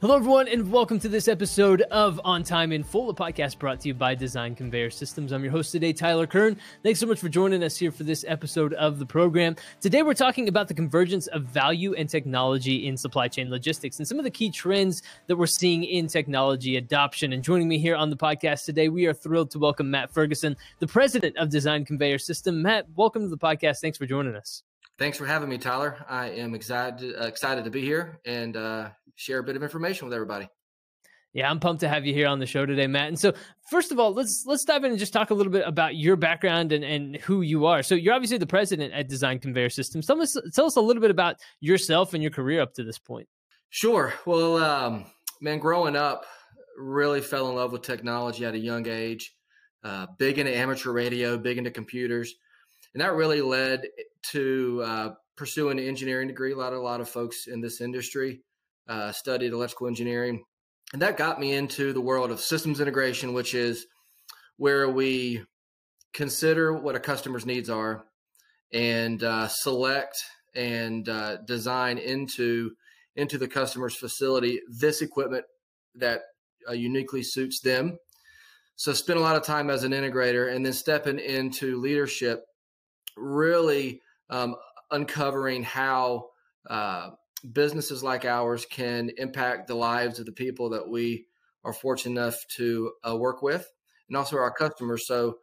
Hello, everyone, and welcome to this episode of On Time in Full, a podcast brought to you by Design Conveyor Systems. I'm your host today, Tyler Kern. Thanks so much for joining us here for this episode of the program. Today, we're talking about the convergence of value and technology in supply chain logistics and some of the key trends that we're seeing in technology adoption. And joining me here on the podcast today, we are thrilled to welcome Matt Ferguson, the president of Design Conveyor System. Matt, welcome to the podcast. Thanks for joining us. Thanks for having me, Tyler. I am excited uh, excited to be here and uh, share a bit of information with everybody. Yeah, I'm pumped to have you here on the show today, Matt. And so, first of all, let's let's dive in and just talk a little bit about your background and, and who you are. So, you're obviously the president at Design Conveyor Systems. Tell us tell us a little bit about yourself and your career up to this point. Sure. Well, um, man, growing up, really fell in love with technology at a young age. Uh, big into amateur radio, big into computers and that really led to uh, pursuing an engineering degree. A lot of a lot of folks in this industry uh, studied electrical engineering, and that got me into the world of systems integration, which is where we consider what a customer's needs are and uh, select and uh, design into into the customer's facility this equipment that uh, uniquely suits them. So spend a lot of time as an integrator, and then stepping into leadership really um, uncovering how uh, businesses like ours can impact the lives of the people that we are fortunate enough to uh, work with and also our customers. So,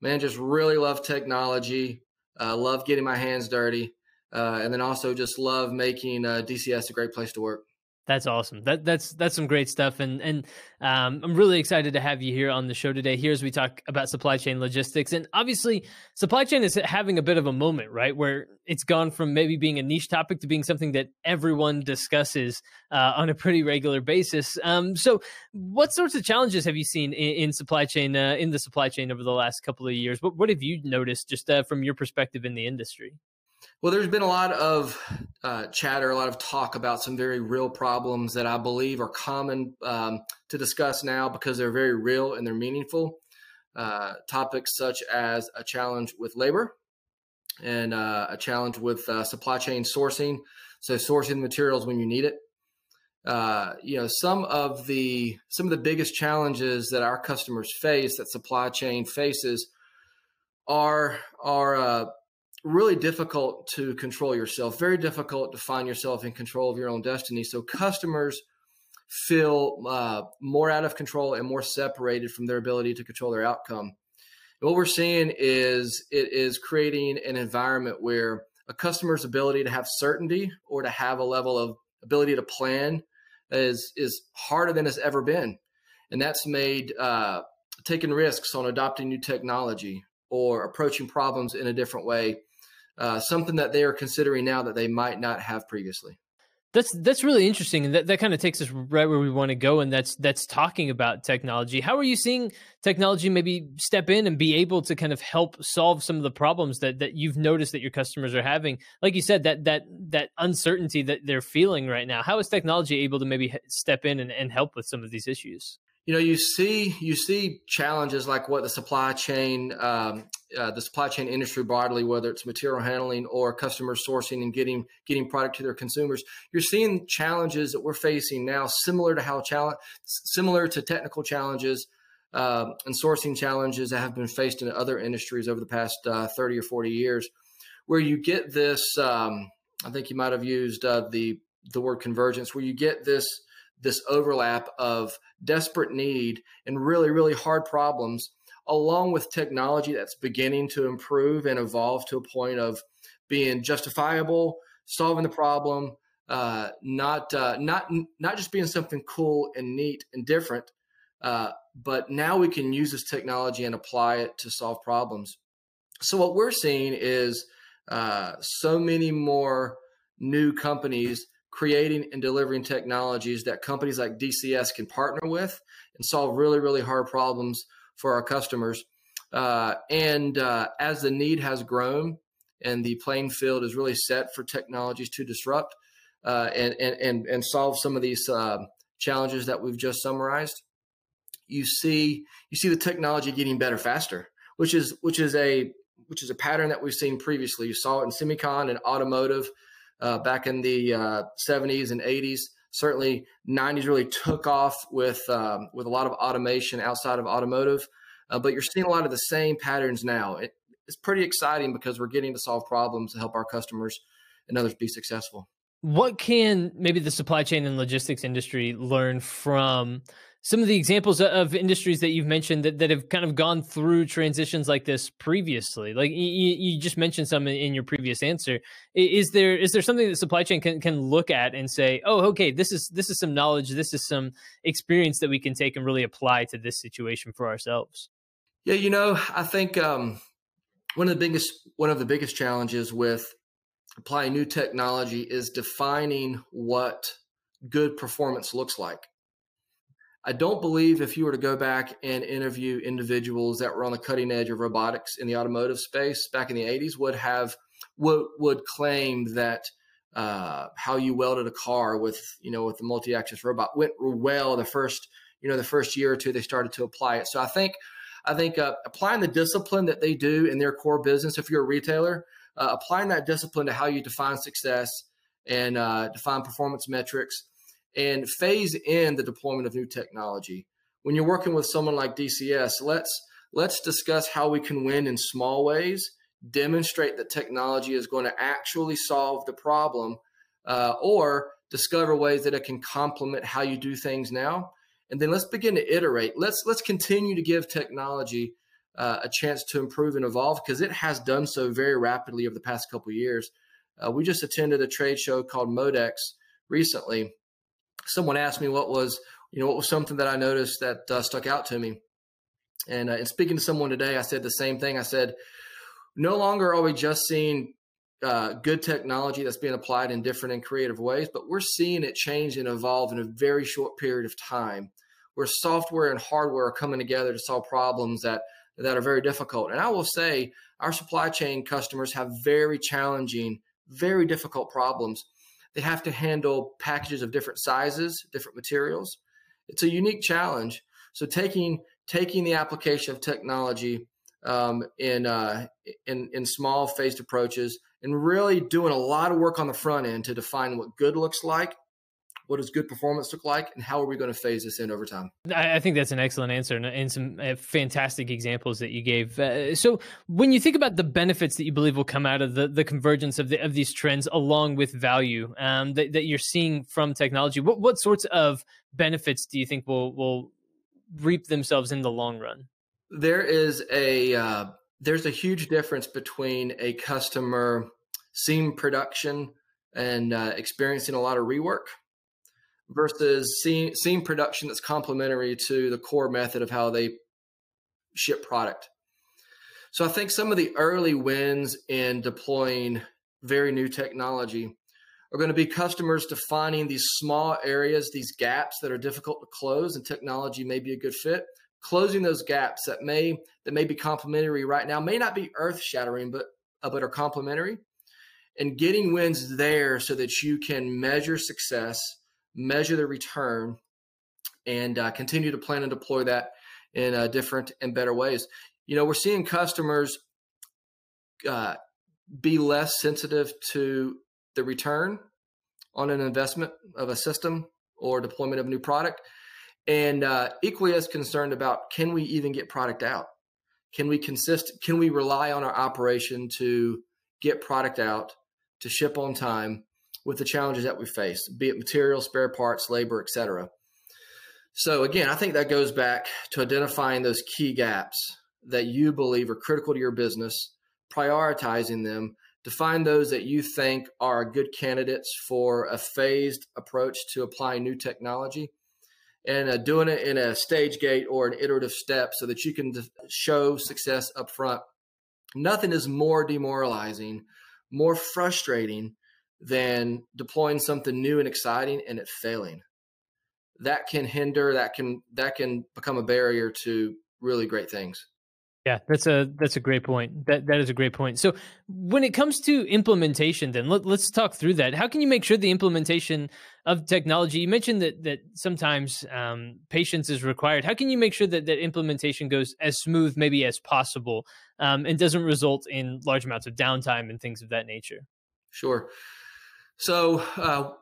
man, just really love technology, uh, love getting my hands dirty, uh, and then also just love making uh, DCS a great place to work. That's awesome. That that's that's some great stuff, and and um, I'm really excited to have you here on the show today. Here as we talk about supply chain logistics, and obviously, supply chain is having a bit of a moment, right, where it's gone from maybe being a niche topic to being something that everyone discusses uh, on a pretty regular basis. Um, so, what sorts of challenges have you seen in, in supply chain uh, in the supply chain over the last couple of years? What what have you noticed just uh, from your perspective in the industry? Well, there's been a lot of uh, chatter, a lot of talk about some very real problems that I believe are common um, to discuss now because they're very real and they're meaningful. Uh, topics such as a challenge with labor and uh, a challenge with uh, supply chain sourcing. So sourcing materials when you need it. Uh, you know, some of the some of the biggest challenges that our customers face, that supply chain faces, are are uh, really difficult to control yourself, very difficult to find yourself in control of your own destiny. So customers feel uh, more out of control and more separated from their ability to control their outcome. And what we're seeing is it is creating an environment where a customer's ability to have certainty or to have a level of ability to plan is is harder than it's ever been, and that's made uh, taking risks on adopting new technology or approaching problems in a different way uh, something that they are considering now that they might not have previously. That's that's really interesting, and that, that kind of takes us right where we want to go, and that's that's talking about technology. How are you seeing technology maybe step in and be able to kind of help solve some of the problems that that you've noticed that your customers are having? Like you said, that that that uncertainty that they're feeling right now. How is technology able to maybe step in and, and help with some of these issues? You know you see you see challenges like what the supply chain um, uh, the supply chain industry broadly whether it's material handling or customer sourcing and getting getting product to their consumers you're seeing challenges that we're facing now similar to how challenge similar to technical challenges uh, and sourcing challenges that have been faced in other industries over the past uh, 30 or 40 years where you get this um, i think you might have used uh, the the word convergence where you get this this overlap of desperate need and really, really hard problems, along with technology that's beginning to improve and evolve to a point of being justifiable, solving the problem, uh, not uh, not not just being something cool and neat and different, uh, but now we can use this technology and apply it to solve problems. So what we're seeing is uh, so many more new companies creating and delivering technologies that companies like DCS can partner with and solve really, really hard problems for our customers. Uh, and uh, as the need has grown and the playing field is really set for technologies to disrupt uh, and, and, and, solve some of these uh, challenges that we've just summarized, you see you see the technology getting better faster, which is which is a which is a pattern that we've seen previously. You saw it in semicon and automotive uh, back in the uh, 70s and 80s. certainly 90s really took off with um, with a lot of automation outside of automotive uh, but you're seeing a lot of the same patterns now it, it's pretty exciting because we're getting to solve problems to help our customers and others be successful what can maybe the supply chain and logistics industry learn from some of the examples of industries that you've mentioned that, that have kind of gone through transitions like this previously? Like you, you just mentioned some in your previous answer. Is there is there something that supply chain can, can look at and say oh okay this is this is some knowledge this is some experience that we can take and really apply to this situation for ourselves yeah you know i think um, one of the biggest one of the biggest challenges with applying new technology is defining what good performance looks like I don't believe if you were to go back and interview individuals that were on the cutting edge of robotics in the automotive space back in the 80s would have would would claim that uh, how you welded a car with you know with the multi-axis robot went well the first you know the first year or two they started to apply it. So I think I think uh, applying the discipline that they do in their core business, if you're a retailer, uh, applying that discipline to how you define success and uh, define performance metrics and phase in the deployment of new technology. When you're working with someone like DCS, let's let's discuss how we can win in small ways, demonstrate that technology is going to actually solve the problem, uh, or discover ways that it can complement how you do things now. And then let's begin to iterate. Let's let's continue to give technology uh, a chance to improve and evolve because it has done so very rapidly over the past couple years. Uh, we just attended a trade show called Modex recently, someone asked me what was you know what was something that I noticed that uh, stuck out to me. And, uh, and speaking to someone today, I said the same thing. I said, no longer are we just seeing uh, good technology that's being applied in different and creative ways, but we're seeing it change and evolve in a very short period of time, where software and hardware are coming together to solve problems that that are very difficult. And I will say, our supply chain customers have very challenging, very difficult problems they have to handle packages of different sizes, different materials. It's a unique challenge. So taking taking the application of technology um, in, uh, in in small phased approaches and really doing a lot of work on the front end to define what good looks like what does good performance look like and how are we going to phase this in over time? I think that's an excellent answer and, some uh, fantastic examples that you gave. Uh, so when you think about the benefits that you believe will come out of the, the convergence of, the, of these trends along with value um, that, that you're seeing from technology what, what sorts of benefits do you think will will reap themselves in the long run? There is a uh, there's a huge difference between a customer seeing production and uh, experiencing a lot of rework versus seeing seeing production that's complementary to the core method of how they ship product. So I think some of the early wins in deploying very new technology are going to be customers defining these small areas, these gaps that are difficult to close, and technology may be a good fit. Closing those gaps that may that may be complementary right now may not be earth shattering, but uh, but are complementary, and getting wins there so that you can measure success measure the return, and uh, continue to plan and deploy that in uh, different and better ways. You know, we're seeing customers uh, be less sensitive to the return on an investment of a system or deployment of new product, and uh, equally as concerned about can we even get product out? Can we consist? Can we rely on our operation to get product out, to ship on time, with the challenges that we face, be it material, spare parts, labor, etc. So again, I think that goes back to identifying those key gaps that you believe are critical to your business, prioritizing them, define those that you think are good candidates for a phased approach to applying new technology, and uh, doing it in a stage gate or an iterative step so that you can show success up front. Nothing is more demoralizing, more frustrating than deploying something new and exciting and it failing. That can hinder, that can that can become a barrier to really great things. Yeah, that's a that's a great point. That that is a great point. So when it comes to implementation, then let, us talk through that. How can you make sure the implementation of technology? You mentioned that that sometimes um, patience is required. How can you make sure that that implementation goes as smooth, maybe as possible, um, and doesn't result in large amounts of downtime and things of that nature? Sure. So uh,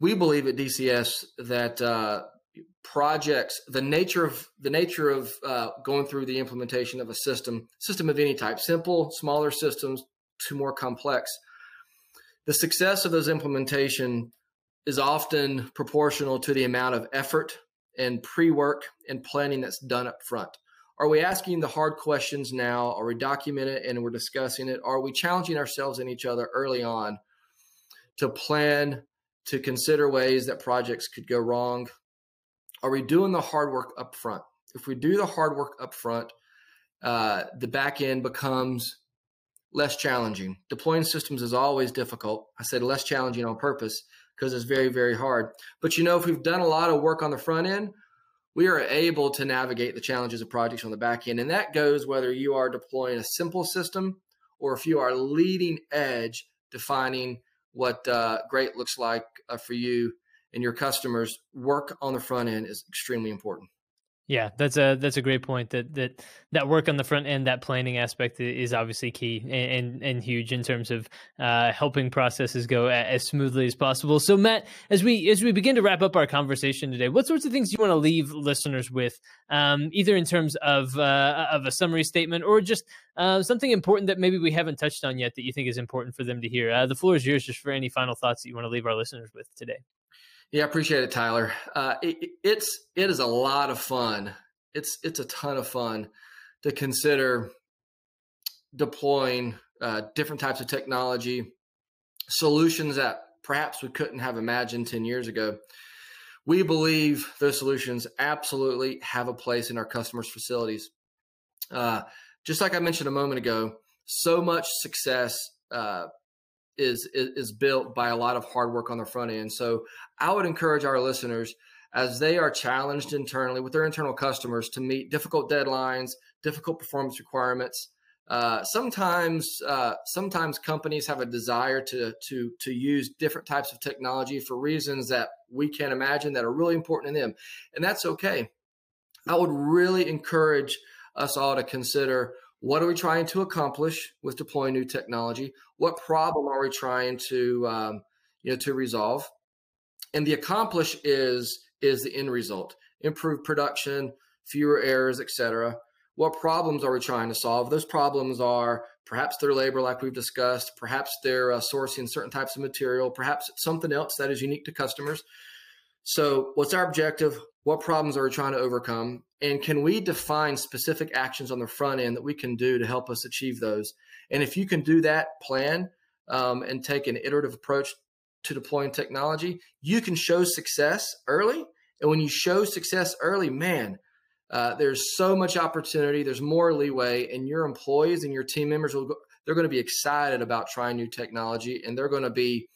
we believe at DCS that uh, projects, the nature of the nature of uh, going through the implementation of a system, system of any type, simple, smaller systems to more complex, the success of those implementation is often proportional to the amount of effort and pre-work and planning that's done up front. Are we asking the hard questions now? Are we documenting it and we're discussing it? Are we challenging ourselves and each other early on to plan, to consider ways that projects could go wrong? Are we doing the hard work up front? If we do the hard work up front, uh, the back end becomes less challenging. Deploying systems is always difficult. I said less challenging on purpose because it's very, very hard. But you know, if we've done a lot of work on the front end, we are able to navigate the challenges of projects on the back end. And that goes whether you are deploying a simple system or if you are leading edge defining what uh, great looks like uh, for you and your customers. Work on the front end is extremely important. Yeah, that's a that's a great point. That that that work on the front end, that planning aspect is obviously key and and, and huge in terms of uh, helping processes go as smoothly as possible. So, Matt, as we as we begin to wrap up our conversation today, what sorts of things do you want to leave listeners with, um, either in terms of uh, of a summary statement or just uh, something important that maybe we haven't touched on yet that you think is important for them to hear? Uh, the floor is yours, just for any final thoughts that you want to leave our listeners with today. Yeah, I appreciate it, Tyler. Uh, it, it's it is a lot of fun. It's it's a ton of fun to consider deploying uh, different types of technology, solutions that perhaps we couldn't have imagined ten years ago. We believe those solutions absolutely have a place in our customers' facilities. Uh, just like I mentioned a moment ago, so much success uh, is, is, built by a lot of hard work on the front end. So I would encourage our listeners as they are challenged internally with their internal customers to meet difficult deadlines, difficult performance requirements. Uh, sometimes, uh, sometimes companies have a desire to to to use different types of technology for reasons that we can't imagine that are really important to them, and that's okay. I would really encourage us all to consider what are we trying to accomplish with deploying new technology? What problem are we trying to um, you know to resolve? And the accomplish is is the end result: improved production, fewer errors, etc. What problems are we trying to solve? Those problems are perhaps their labor, like we've discussed, perhaps they're uh, sourcing certain types of material, perhaps something else that is unique to customers. So, what's our objective? What problems are we trying to overcome? And can we define specific actions on the front end that we can do to help us achieve those? And if you can do that plan um, and take an iterative approach to deploying technology, you can show success early. And when you show success early, man, uh, there's so much opportunity. There's more leeway, and your employees and your team members will go, they're going to be excited about trying new technology, and they're going to be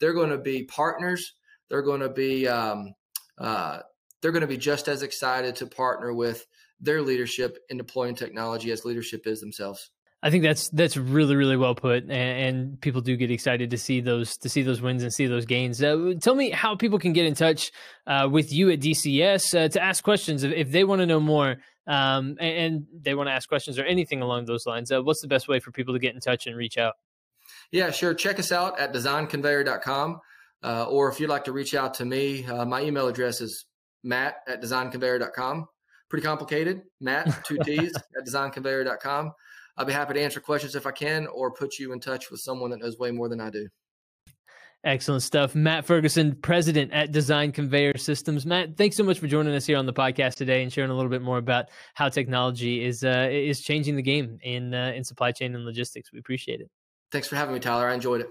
they're going to be partners. They're going to be um, uh, they're going to be just as excited to partner with their leadership in deploying technology as leadership is themselves. I think that's that's really really well put, and, and, people do get excited to see those to see those wins and see those gains. Uh, tell me how people can get in touch uh, with you at DCS uh, to ask questions if, if they want to know more um, and, and, they want to ask questions or anything along those lines. Uh, what's the best way for people to get in touch and reach out? Yeah, sure. Check us out at designconveyor.com. Uh, or if you'd like to reach out to me, uh, my email address is matt at designconveyor.com. Pretty complicated. Matt, two T's at designconveyor.com. I'll be happy to answer questions if I can or put you in touch with someone that knows way more than I do. Excellent stuff. Matt Ferguson, president at Design Conveyor Systems. Matt, thanks so much for joining us here on the podcast today and sharing a little bit more about how technology is uh, is changing the game in uh, in supply chain and logistics. We appreciate it. Thanks for having me, Tyler. I enjoyed it.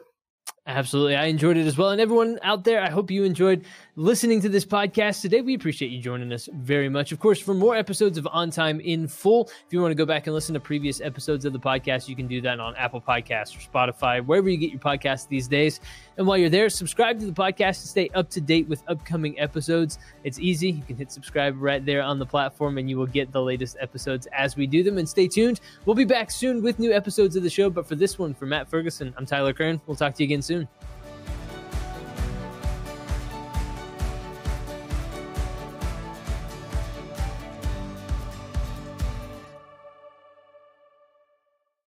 Absolutely. I enjoyed it as well. And everyone out there, I hope you enjoyed listening to this podcast today. We appreciate you joining us very much. Of course, for more episodes of On Time in Full, if you want to go back and listen to previous episodes of the podcast, you can do that on Apple Podcasts or Spotify, wherever you get your podcasts these days. And while you're there, subscribe to the podcast to stay up to date with upcoming episodes. It's easy. You can hit subscribe right there on the platform and you will get the latest episodes as we do them. And stay tuned. We'll be back soon with new episodes of the show. But for this one, for Matt Ferguson, I'm Tyler Kern. We'll talk to you again soon.